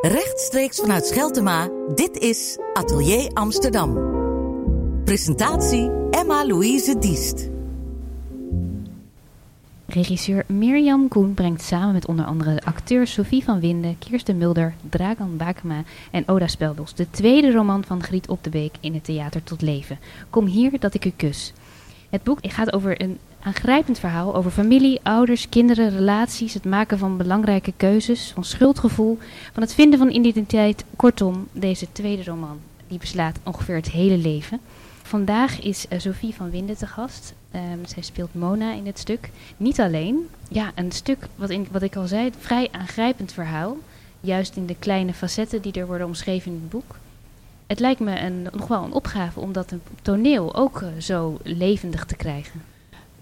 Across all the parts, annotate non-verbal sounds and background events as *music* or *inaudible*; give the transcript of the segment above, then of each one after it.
Rechtstreeks vanuit Scheltema, dit is Atelier Amsterdam. Presentatie Emma-Louise Diest. Regisseur Mirjam Koen brengt samen met onder andere de acteurs Sophie van Winden, Kirsten Mulder, Dragan Bakema en Oda Speldos de tweede roman van Griet Op de Beek in het theater tot leven. Kom hier dat ik u kus. Het boek gaat over een aangrijpend verhaal over familie, ouders, kinderen, relaties, het maken van belangrijke keuzes, van schuldgevoel, van het vinden van identiteit. Kortom, deze tweede roman die beslaat ongeveer het hele leven. Vandaag is uh, Sophie van Winden te gast. Um, zij speelt Mona in het stuk. Niet alleen. Ja, een stuk, wat, in, wat ik al zei, vrij aangrijpend verhaal. Juist in de kleine facetten die er worden omschreven in het boek. Het lijkt me nog wel een opgave om dat toneel ook uh, zo levendig te krijgen.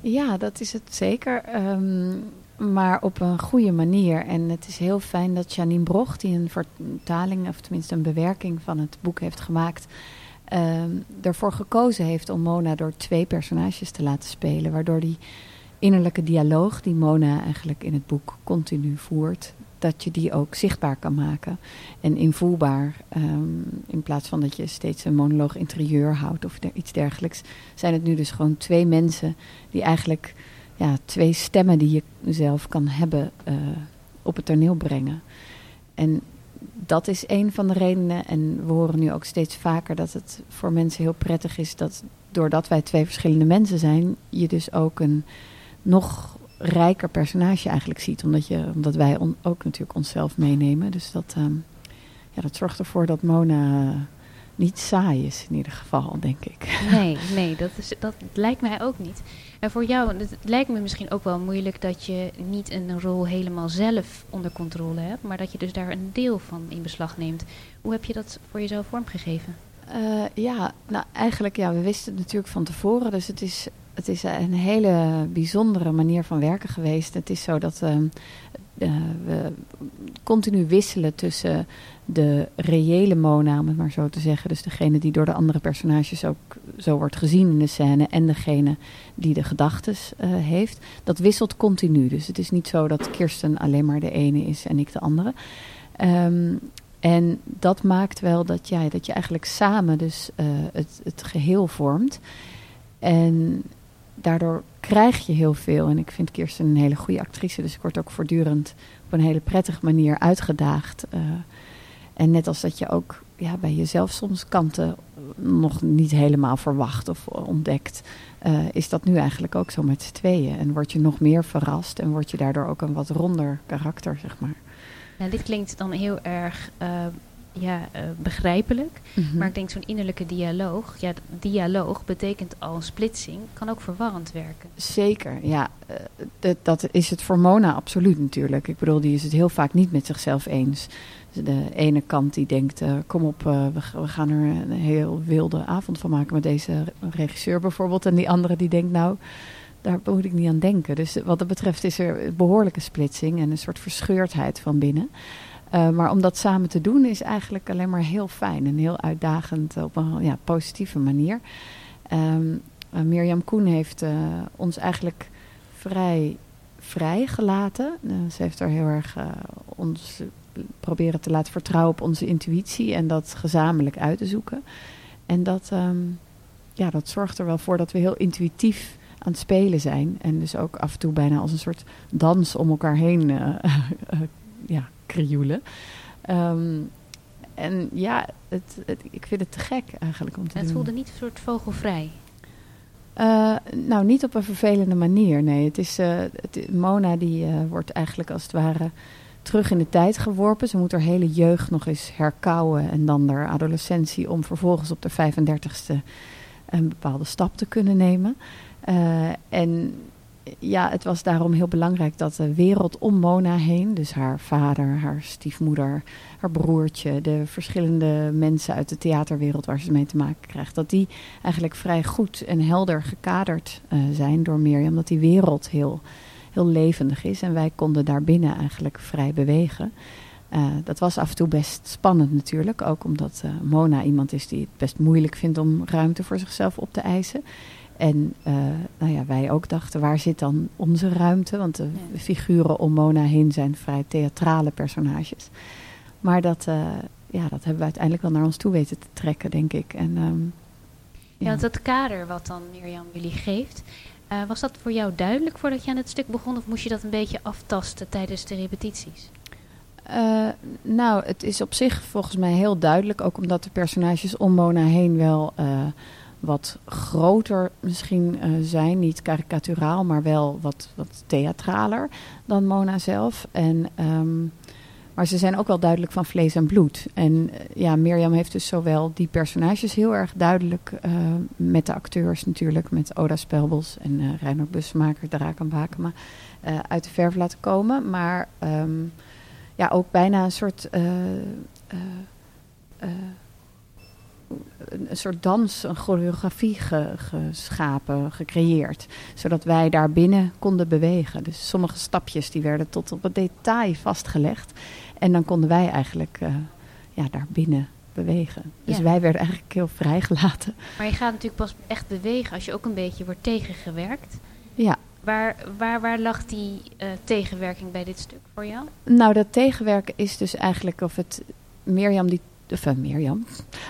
Ja, dat is het zeker. Um, maar op een goede manier. En het is heel fijn dat Janine Broch, die een vertaling, of tenminste een bewerking van het boek heeft gemaakt, um, ervoor gekozen heeft om Mona door twee personages te laten spelen. Waardoor die innerlijke dialoog die Mona eigenlijk in het boek continu voert, dat je die ook zichtbaar kan maken en invoelbaar. Um, in plaats van dat je steeds een monoloog interieur houdt of iets dergelijks, zijn het nu dus gewoon twee mensen die eigenlijk ja, twee stemmen die je zelf kan hebben uh, op het toneel brengen. En dat is een van de redenen. En we horen nu ook steeds vaker dat het voor mensen heel prettig is dat doordat wij twee verschillende mensen zijn, je dus ook een nog rijker personage eigenlijk ziet. Omdat, je, omdat wij on, ook natuurlijk onszelf meenemen. Dus dat, um, ja, dat zorgt ervoor dat Mona niet saai is in ieder geval, denk ik. *laughs* Nee, nee dat, is, dat lijkt mij ook niet. En voor jou, het lijkt me misschien ook wel moeilijk dat je niet een rol helemaal zelf onder controle hebt, maar dat je dus daar een deel van in beslag neemt. Hoe heb je dat voor jezelf vormgegeven? Uh, ja, nou eigenlijk ja, we wisten het natuurlijk van tevoren, dus het is, het is een hele bijzondere manier van werken geweest. Het is zo dat uh, uh, we continu wisselen tussen de reële Mona, om het maar zo te zeggen. Dus degene die door de andere personages ook zo wordt gezien in de scène. En degene die de gedachtes uh, heeft. Dat wisselt continu. Dus het is niet zo dat Kirsten alleen maar de ene is en ik de andere. Um, en dat maakt wel dat, ja, dat je eigenlijk samen dus uh, het, het geheel vormt. En daardoor krijg je heel veel. En ik vind Kirsten een hele goede actrice. Dus ik word ook voortdurend op een hele prettige manier uitgedaagd. Uh, en net als dat je ook ja, bij jezelf soms kanten nog niet helemaal verwacht of ontdekt, uh, is dat nu eigenlijk ook zo met z'n tweeën. En word je nog meer verrast en word je daardoor ook een wat ronder karakter, zeg maar. Nou, dit klinkt dan heel erg uh, ja, uh, begrijpelijk. Mm -hmm. Maar ik denk zo'n innerlijke dialoog. Ja, dialoog betekent al een splitsing. Kan ook verwarrend werken. Zeker, ja. Uh, dat is het voor Mona absoluut natuurlijk. Ik bedoel, die is het heel vaak niet met zichzelf eens. De ene kant die denkt, uh, kom op, we, we, gaan er een heel wilde avond van maken met deze regisseur bijvoorbeeld. En die andere die denkt, nou, daar moet ik niet aan denken. Dus wat dat betreft is er behoorlijke splitsing en een soort verscheurdheid van binnen. Uh, maar om dat samen te doen is eigenlijk alleen maar heel fijn en heel uitdagend op een ja, positieve manier. Um, uh, Mirjam Koen heeft ons eigenlijk vrij vrij gelaten. ze heeft er heel erg ons proberen te laten vertrouwen op onze intuïtie en dat gezamenlijk uit te zoeken. En dat, um, ja, dat zorgt er wel voor dat we heel intuïtief aan het spelen zijn. En dus ook af en toe bijna als een soort dans om elkaar heen *laughs* ja, krioelen. Um, en ja, het, het, ik vind het te gek eigenlijk om te het doen. Het voelde niet een soort vogelvrij? Uh, nou, niet op een vervelende manier, nee. Het is, uh, het, Mona die uh, wordt eigenlijk als het ware terug in de tijd geworpen. Ze moet haar hele jeugd nog eens herkauwen en dan haar adolescentie... om vervolgens op de 35ste een bepaalde stap te kunnen nemen. en ja, het was daarom heel belangrijk dat de wereld om Mona heen, dus haar vader, haar stiefmoeder, haar broertje, de verschillende mensen uit de theaterwereld waar ze mee te maken krijgt, dat die eigenlijk vrij goed en helder gekaderd uh, zijn door Mirjam, dat die wereld heel, heel levendig is en wij konden daarbinnen eigenlijk vrij bewegen. Uh, dat was af en toe best spannend natuurlijk, ook omdat uh, Mona iemand is die het best moeilijk vindt om ruimte voor zichzelf op te eisen. En uh, nou ja, wij ook dachten, waar zit dan onze ruimte? Want de ja. figuren om Mona heen zijn vrij theatrale personages. Maar dat, ja, dat hebben we uiteindelijk wel naar ons toe weten te trekken, denk ik. En, ehm, ja. ja, dat kader wat dan Mirjam jullie geeft, was dat voor jou duidelijk voordat je aan het stuk begon? Of moest je dat een beetje aftasten tijdens de repetities? Uh, nou, het is op zich volgens mij heel duidelijk. Ook omdat de personages om Mona heen wel uh, wat groter misschien uh, zijn. Niet karikaturaal, maar wel wat, wat theatraler dan Mona zelf. En, um, maar ze zijn ook wel duidelijk van vlees en bloed. En ja, Mirjam heeft dus zowel die personages heel erg duidelijk met de acteurs natuurlijk. Met Oda Spelbos en uh, Reinhard Busmaker, Draken Bakema uit de verf laten komen. Maar... Um, ja, ook bijna een soort, uh, uh, een soort dans, een choreografie ge, geschapen, gecreëerd. Zodat wij daar binnen konden bewegen. Dus sommige stapjes die werden tot op het detail vastgelegd. En dan konden wij eigenlijk ja, daar binnen bewegen. Dus wij werden eigenlijk heel vrijgelaten. Maar je gaat natuurlijk pas echt bewegen als je ook een beetje wordt tegengewerkt. Ja. Waar, waar, waar lag die uh, tegenwerking bij dit stuk voor jou? Nou, dat tegenwerken is dus eigenlijk of het Mirjam die uh, Mirjam,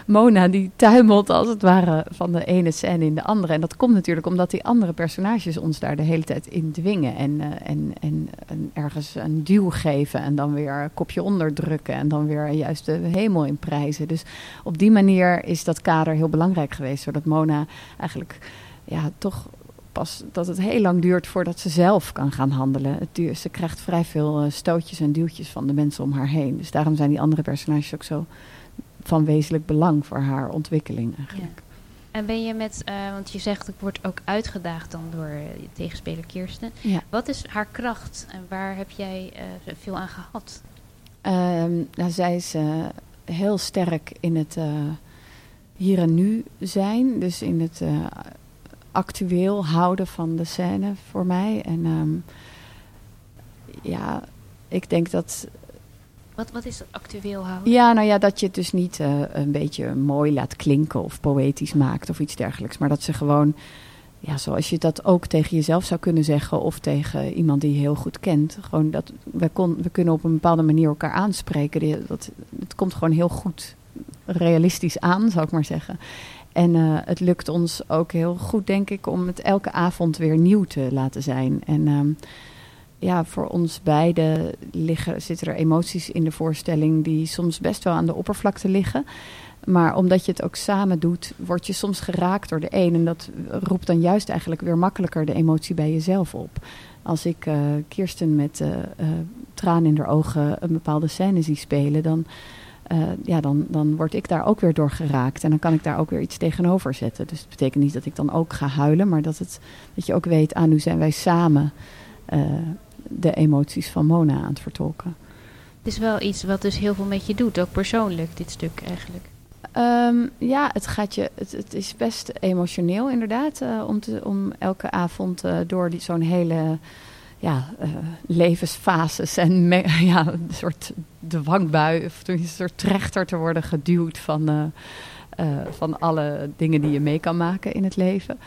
Mona die tuimelt als het ware van de ene scène in de andere. En dat komt natuurlijk omdat die andere personages ons daar de hele tijd in dwingen. En, uh, en, en, en, ergens een duw geven en dan weer een kopje onderdrukken. En dan weer juist de hemel in prijzen. Dus op die manier is dat kader heel belangrijk geweest. Zodat Mona eigenlijk ja, toch pas dat het heel lang duurt voordat ze zelf kan gaan handelen. Het duurt, ze krijgt vrij veel uh, stootjes en duwtjes van de mensen om haar heen. Dus daarom zijn die andere personages ook zo van wezenlijk belang voor haar ontwikkeling eigenlijk. Ja. En ben je met, uh, want je zegt ik word ook uitgedaagd dan door je tegenspeler Kirsten. Ja. Wat is haar kracht en waar heb jij uh, veel aan gehad? Um, nou, zij is heel sterk in het hier en nu zijn. Dus in het actueel houden van de scène voor mij. En um, ja, ik denk dat. Wat, wat is dat actueel houden? Ja, nou ja, dat je het dus niet uh, een beetje mooi laat klinken of poëtisch maakt of iets dergelijks. Maar dat ze gewoon, ja, zoals je dat ook tegen jezelf zou kunnen zeggen of tegen iemand die je heel goed kent. Gewoon dat we, kon, we kunnen op een bepaalde manier elkaar aanspreken. Dat, het komt gewoon heel goed realistisch aan, zou ik maar zeggen. En uh, het lukt ons ook heel goed, denk ik, om het elke avond weer nieuw te laten zijn. En um, ja, voor ons beiden liggen, zitten er emoties in de voorstelling die soms best wel aan de oppervlakte liggen. Maar omdat je het ook samen doet, word je soms geraakt door de een. En dat roept dan juist eigenlijk weer makkelijker de emotie bij jezelf op. Als ik uh, Kirsten met uh, tranen in haar ogen een bepaalde scène zie spelen, dan ja, dan, dan word ik daar ook weer door geraakt. En dan kan ik daar ook weer iets tegenover zetten. Dus het betekent niet dat ik dan ook ga huilen, maar dat, het, dat je ook weet, ah, nu zijn wij samen de emoties van Mona aan het vertolken. Het is wel iets wat dus heel veel met je doet, ook persoonlijk, dit stuk eigenlijk. Um, ja, het, gaat je, het, het, is best emotioneel inderdaad, uh, om, te, om elke avond door zo'n hele ja, uh, levensfases en me, *laughs* ja, een soort dwangbui, of een soort trechter te worden geduwd van, uh, uh, van alle dingen die je mee kan maken in het leven.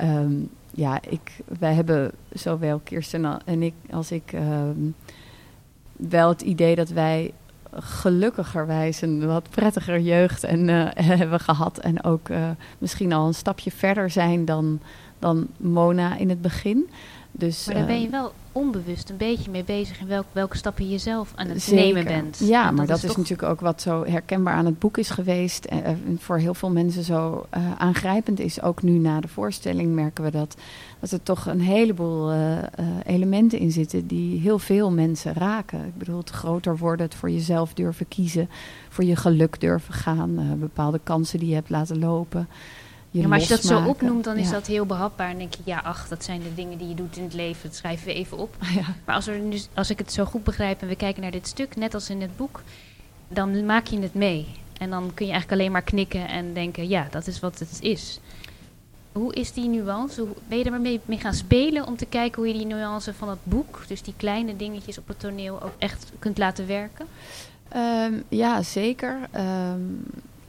Um, ja, ik, wij hebben zowel Kirsten en ik als ik um, wel het idee dat wij gelukkigerwijs een wat prettiger jeugd en, *laughs* hebben gehad. En ook misschien al een stapje verder zijn dan, dan Mona in het begin. Dus, maar daar ben je wel onbewust een beetje mee bezig in welk, welke stappen je zelf aan het zeker. nemen bent. Ja, maar dat, is, natuurlijk ook wat zo herkenbaar aan het boek is geweest. En uh, voor heel veel mensen zo uh, aangrijpend is. Ook nu na de voorstelling merken we dat, dat er toch een heleboel uh, elementen in zitten die heel veel mensen raken. Ik bedoel, het groter worden, het voor jezelf durven kiezen, voor je geluk durven gaan, bepaalde kansen die je hebt laten lopen ja, maar als je dat zo opnoemt, dan is dat heel behapbaar. En denk je, ja, ach, dat zijn de dingen die je doet in het leven. Dat schrijven we even op. *laughs* Ja. Maar als, er nu, als ik het zo goed begrijp en we kijken naar dit stuk, net als in het boek, dan maak je het mee. En dan kun je eigenlijk alleen maar knikken en denken, ja, dat is wat het is. Hoe is die nuance? Hoe, ben je er maar mee, mee, gaan spelen om te kijken hoe je die nuance van het boek, dus die kleine dingetjes op het toneel, ook echt kunt laten werken? Um, ja, zeker. Um,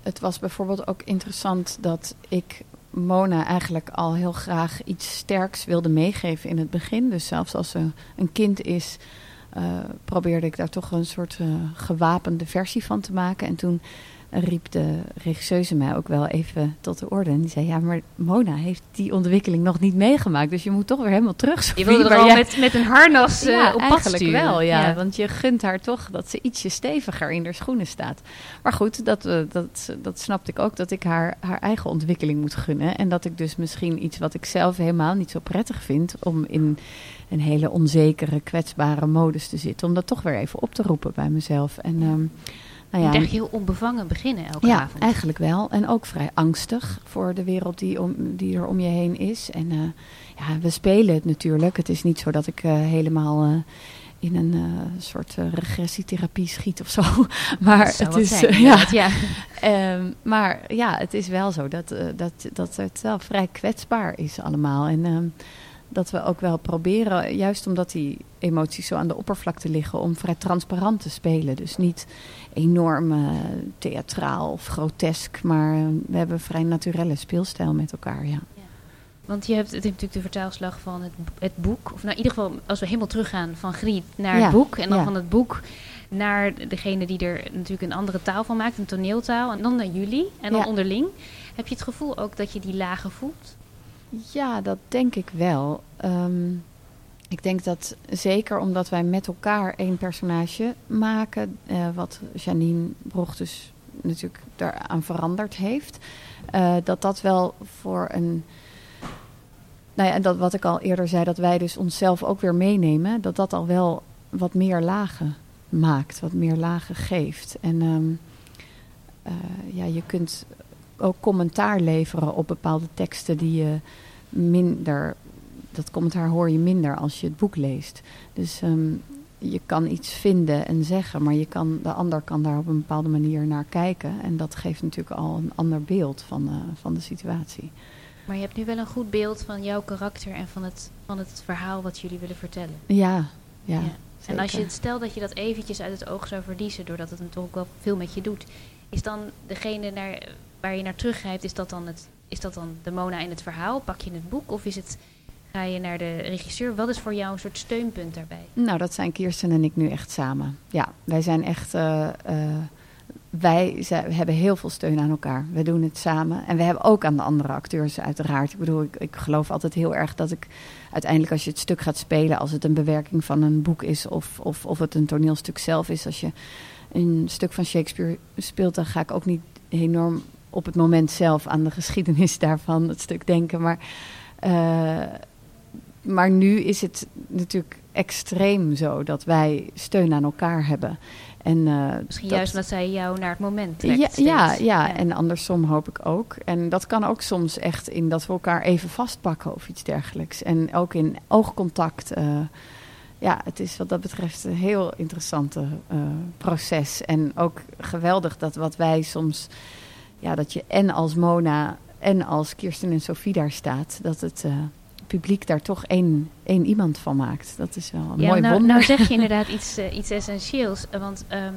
het was bijvoorbeeld ook interessant dat ik Mona eigenlijk al heel graag iets sterks wilde meegeven in het begin. Dus zelfs als ze een kind is, probeerde ik daar toch een soort gewapende versie van te maken. En toen riep de regisseuse mij ook wel even tot de orde. En die zei, ja, maar Mona heeft die ontwikkeling nog niet meegemaakt. Dus je moet toch weer helemaal terug. Je wilde er al met, met een harnas uh, op pad sturen. wel, ja, Want je gunt haar toch dat ze ietsje steviger in haar schoenen staat. Maar goed, dat, uh, dat, dat snapte ik ook. Dat ik haar, haar eigen ontwikkeling moet gunnen. En dat ik dus misschien iets wat ik zelf helemaal niet zo prettig vind... om in een hele onzekere, kwetsbare modus te zitten. Om dat toch weer even op te roepen bij mezelf. En... Um, nou ja, je moet echt heel onbevangen beginnen elke ja, avond. eigenlijk wel. En ook vrij angstig voor de wereld die, om, die er om je heen is. En uh, ja, we spelen het natuurlijk. Het is niet zo dat ik uh, helemaal uh, in een soort regressietherapie schiet of zo. *laughs* maar het is zijn, ja. ja. um, *laughs* maar ja, het is wel zo dat, dat, dat het wel vrij kwetsbaar is allemaal. En um, dat we ook wel proberen, juist omdat die emoties zo aan de oppervlakte liggen, om vrij transparant te spelen. Dus niet enorm uh, theatraal of grotesk, maar uh, we hebben een vrij naturele speelstijl met elkaar, ja. Want je hebt, het natuurlijk de vertaalslag van het, het boek. Of nou, in ieder geval, als we helemaal teruggaan van Griet naar het boek. En dan van het boek naar degene die er natuurlijk een andere taal van maakt, een toneeltaal. En dan naar jullie en dan onderling. Heb je het gevoel ook dat je die lagen voelt? Ja, dat denk ik wel. Um, ik denk dat zeker omdat wij met elkaar één personage maken, uh, wat Janine Broch dus natuurlijk daaraan veranderd heeft, uh, dat dat wel voor een. Nou ja, dat wat ik al eerder zei, dat wij dus onszelf ook weer meenemen, dat dat al wel wat meer lagen maakt, wat meer lagen geeft. En um, uh, ja, je kunt ook commentaar leveren op bepaalde teksten die je minder. Dat commentaar hoor je minder als je het boek leest. Dus um, je kan iets vinden en zeggen, maar je kan, de ander kan daar op een bepaalde manier naar kijken. En dat geeft natuurlijk al een ander beeld van, uh, van de situatie. Maar je hebt nu wel een goed beeld van jouw karakter en van het, van het verhaal wat jullie willen vertellen. Ja, ja. ja. En als je het stel dat je dat eventjes uit het oog zou verliezen, doordat het toch ook wel veel met je doet, is dan degene naar, waar je naar teruggrijpt, is dat dan het is dat dan de Mona in het verhaal? Pak je het boek? Of is het, ga je naar de regisseur? Wat is voor jou een soort steunpunt daarbij? Nou, dat zijn Kirsten en ik nu echt samen. Ja, wij zijn echt... Uh, uh, wij hebben heel veel steun aan elkaar. We doen het samen. En we hebben ook aan de andere acteurs uiteraard. Ik bedoel, ik, ik geloof altijd heel erg dat ik uiteindelijk als je het stuk gaat spelen... als het een bewerking van een boek is of, of, of het een toneelstuk zelf is... als je een stuk van Shakespeare speelt, dan ga ik ook niet enorm op het moment zelf aan de geschiedenis *laughs* daarvan, het stuk denken. Maar, uh, maar nu is het natuurlijk extreem zo dat wij steun aan elkaar hebben. En, uh, Misschien juist omdat zij jou naar het moment trekt. Ja, ja, ja, en andersom hoop ik ook. En dat kan ook soms echt in dat we elkaar even vastpakken of iets dergelijks. En ook in oogcontact. Uh, ja, het is wat dat betreft een heel interessante uh, proces. En ook geweldig dat wat wij soms ja, dat je en als Mona en als Kirsten en Sophie daar staat, dat het uh, publiek daar toch één, één iemand van maakt. Dat is wel een ja, mooi nou, wonder. Nou zeg je *laughs* inderdaad iets, uh, iets essentieels. Want um,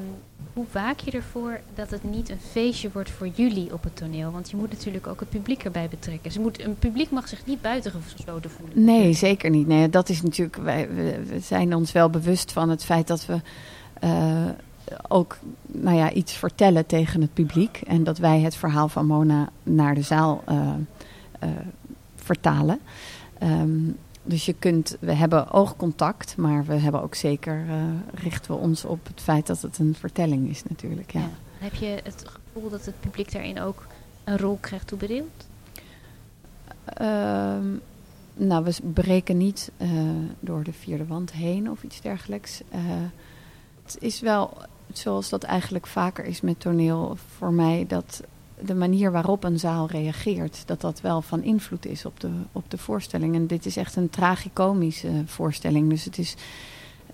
hoe waak je ervoor dat het niet een feestje wordt voor jullie op het toneel? Want je moet natuurlijk ook het publiek erbij betrekken. Ze moet, een publiek mag zich niet buitengesloten voelen. Nee, zeker niet. Nee, dat is natuurlijk, wij, we, zijn ons wel bewust van het feit dat we... Uh, ook nou ja, iets vertellen tegen het publiek. En dat wij het verhaal van Mona naar de zaal uh, uh, vertalen. Um, dus je kunt, we hebben oogcontact, maar we hebben ook zeker, uh, richten we ons op het feit dat het een vertelling is natuurlijk. Ja. ja. Heb je het gevoel dat het publiek daarin ook een rol krijgt toebedeeld? Um, nou, we breken niet door de vierde wand heen of iets dergelijks. het is wel zoals dat eigenlijk vaker is met toneel voor mij, dat de manier waarop een zaal reageert, dat dat wel van invloed is op de, op de voorstelling. En dit is echt een tragicomische voorstelling. Dus het is,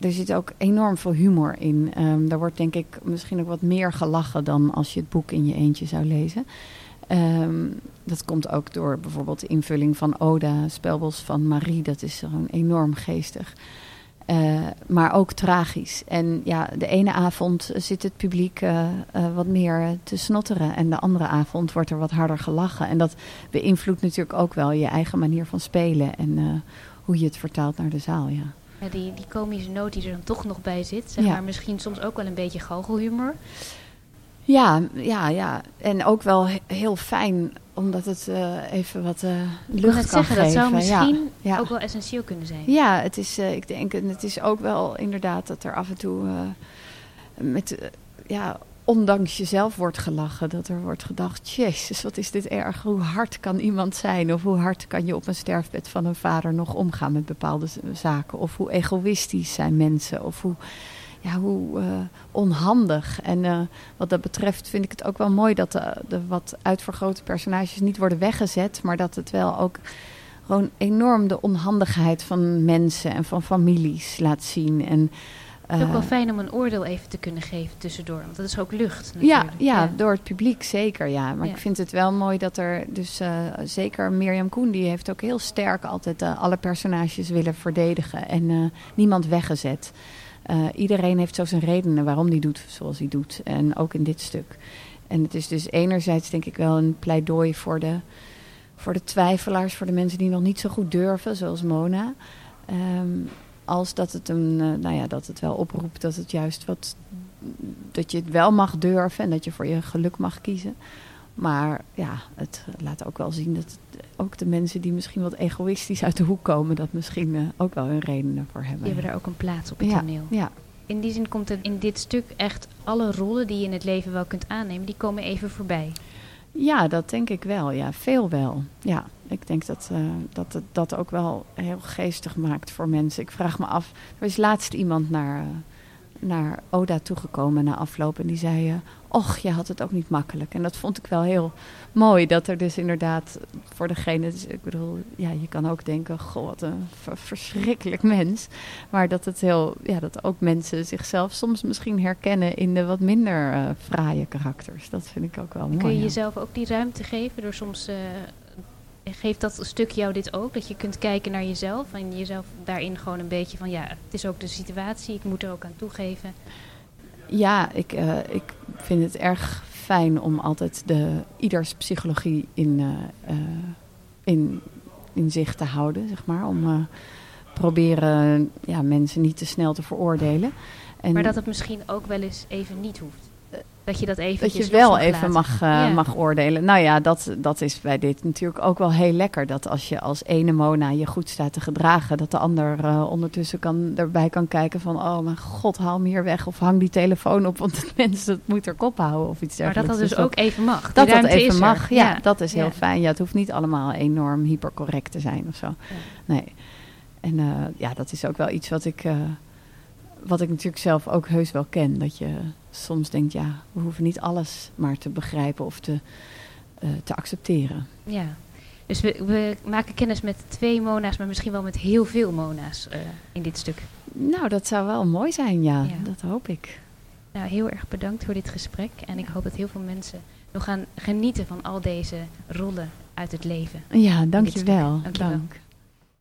er zit ook enorm veel humor in. Um, daar wordt denk ik misschien ook wat meer gelachen dan als je het boek in je eentje zou lezen. Um, dat komt ook door bijvoorbeeld de invulling van Oda, spelbos van Marie. Dat is gewoon enorm geestig. Uh, maar ook tragisch. En ja, de ene avond zit het publiek uh, uh, wat meer te snotteren. En de andere avond wordt er wat harder gelachen. En dat beïnvloedt natuurlijk ook wel je eigen manier van spelen. En hoe je het vertaalt naar de zaal, ja. Ja, die, die komische noot die er dan toch nog bij zit. Zeg Ja. maar misschien soms ook wel een beetje galgelhumor. Ja, ja, ja. En ook wel he- heel fijn, omdat het eh, even wat wil lucht kan zeggen, geven. dat zou misschien ja, ja. ook wel essentieel kunnen zijn. Ja, het is, eh, ik denk, en het is ook wel inderdaad dat er af en toe met, ja, ondanks jezelf wordt gelachen. Dat er wordt gedacht, jezus, wat is dit erg. Hoe hard kan iemand zijn? Of hoe hard kan je op een sterfbed van een vader nog omgaan met bepaalde zaken? Of hoe egoïstisch zijn mensen? Of hoe, ja, hoe eh, onhandig. En eh, wat dat betreft vind ik het ook wel mooi dat de, de wat uitvergrote personages niet worden weggezet. Maar dat het wel ook gewoon enorm de onhandigheid van mensen en van families laat zien. En, Het is ook wel eh, fijn om een oordeel even te kunnen geven tussendoor. Want dat is ook lucht ja, natuurlijk. ja, door het publiek zeker, ja. Maar Ja. ik vind het wel mooi dat er dus eh, zeker Mirjam Koen... die heeft ook heel sterk altijd eh, alle personages willen verdedigen... en eh, niemand weggezet. Eh, iedereen heeft zo zijn redenen waarom hij doet zoals hij doet. En ook in dit stuk. En het is dus enerzijds denk ik wel een pleidooi voor de, voor de twijfelaars... voor de mensen die nog niet zo goed durven, zoals Mona... Ehm, als dat het, een, eh, nou ja, dat het wel oproept dat het juist wat dat je het wel mag durven en dat je voor je geluk mag kiezen. Maar ja, het laat ook wel zien dat het- ook de mensen die misschien wat egoïstisch uit de hoek komen, dat misschien eh, ook wel hun redenen voor hebben. Die hebben daar ook een plaats op het ja, toneel. ja, In die zin komt er in dit stuk echt alle rollen die je in het leven wel kunt aannemen, die komen even voorbij. ja, dat denk ik wel. Ja, veel wel. Ja, ik denk dat, eh, dat het dat ook wel heel geestig maakt voor mensen. Ik vraag me af, er is laatst iemand naar, eh, naar Oda toegekomen na afloop en die zei... eh, Och, je had het ook niet makkelijk. En dat vond ik wel heel mooi. Dat er dus inderdaad voor degene... Dus ik bedoel, ja, je kan ook denken... Goh, wat een ver- verschrikkelijk mens. Maar dat het heel... Ja, dat ook mensen zichzelf soms misschien herkennen... in de wat minder eh fraaie karakters. Dat vind ik ook wel mooi. Kun je ja. jezelf ook die ruimte geven door soms... eh, geeft dat stuk jou dit ook? Dat je kunt kijken naar jezelf en jezelf daarin gewoon een beetje van... Ja, het is ook de situatie, ik moet er ook aan toegeven. Ja, ik, eh, ik vind het erg fijn om altijd de, ieders psychologie in, eh, in, in zicht te houden, zeg maar. Om eh, proberen ja, mensen niet te snel te veroordelen. En Maar dat het misschien ook wel eens even niet hoeft. Dat je dat even dat je wel even mag, eh, Ja. mag oordelen. Nou ja, dat, dat is bij dit natuurlijk ook wel heel lekker. Dat als je als ene Mona je goed staat te gedragen... dat de ander eh, ondertussen kan, erbij kan kijken van... oh mijn god, haal hem hier weg of hang die telefoon op... want het *laughs* mensen het moet er kop houden of iets Maar dat dergelijks. dat dus dat- ook even mag. Dat dat even mag, ja, dat is heel Ja. fijn. Ja, het hoeft niet allemaal enorm hypercorrect te zijn of zo. Nee. En eh, ja, dat is ook wel iets wat ik, wat ik natuurlijk zelf ook heus wel ken. Dat je soms denkt, ja, we hoeven niet alles maar te begrijpen of te, eh, te accepteren. Ja. Dus we, we maken kennis met twee mona's, maar misschien wel met heel veel mona's eh, in dit stuk. Nou, dat zou wel mooi zijn, ja. Ja. Dat hoop ik. Nou, heel erg bedankt voor dit gesprek. En ik hoop dat heel veel mensen nog gaan genieten van al deze rollen uit het leven. Ja, dankjewel. Dankjewel. Dank.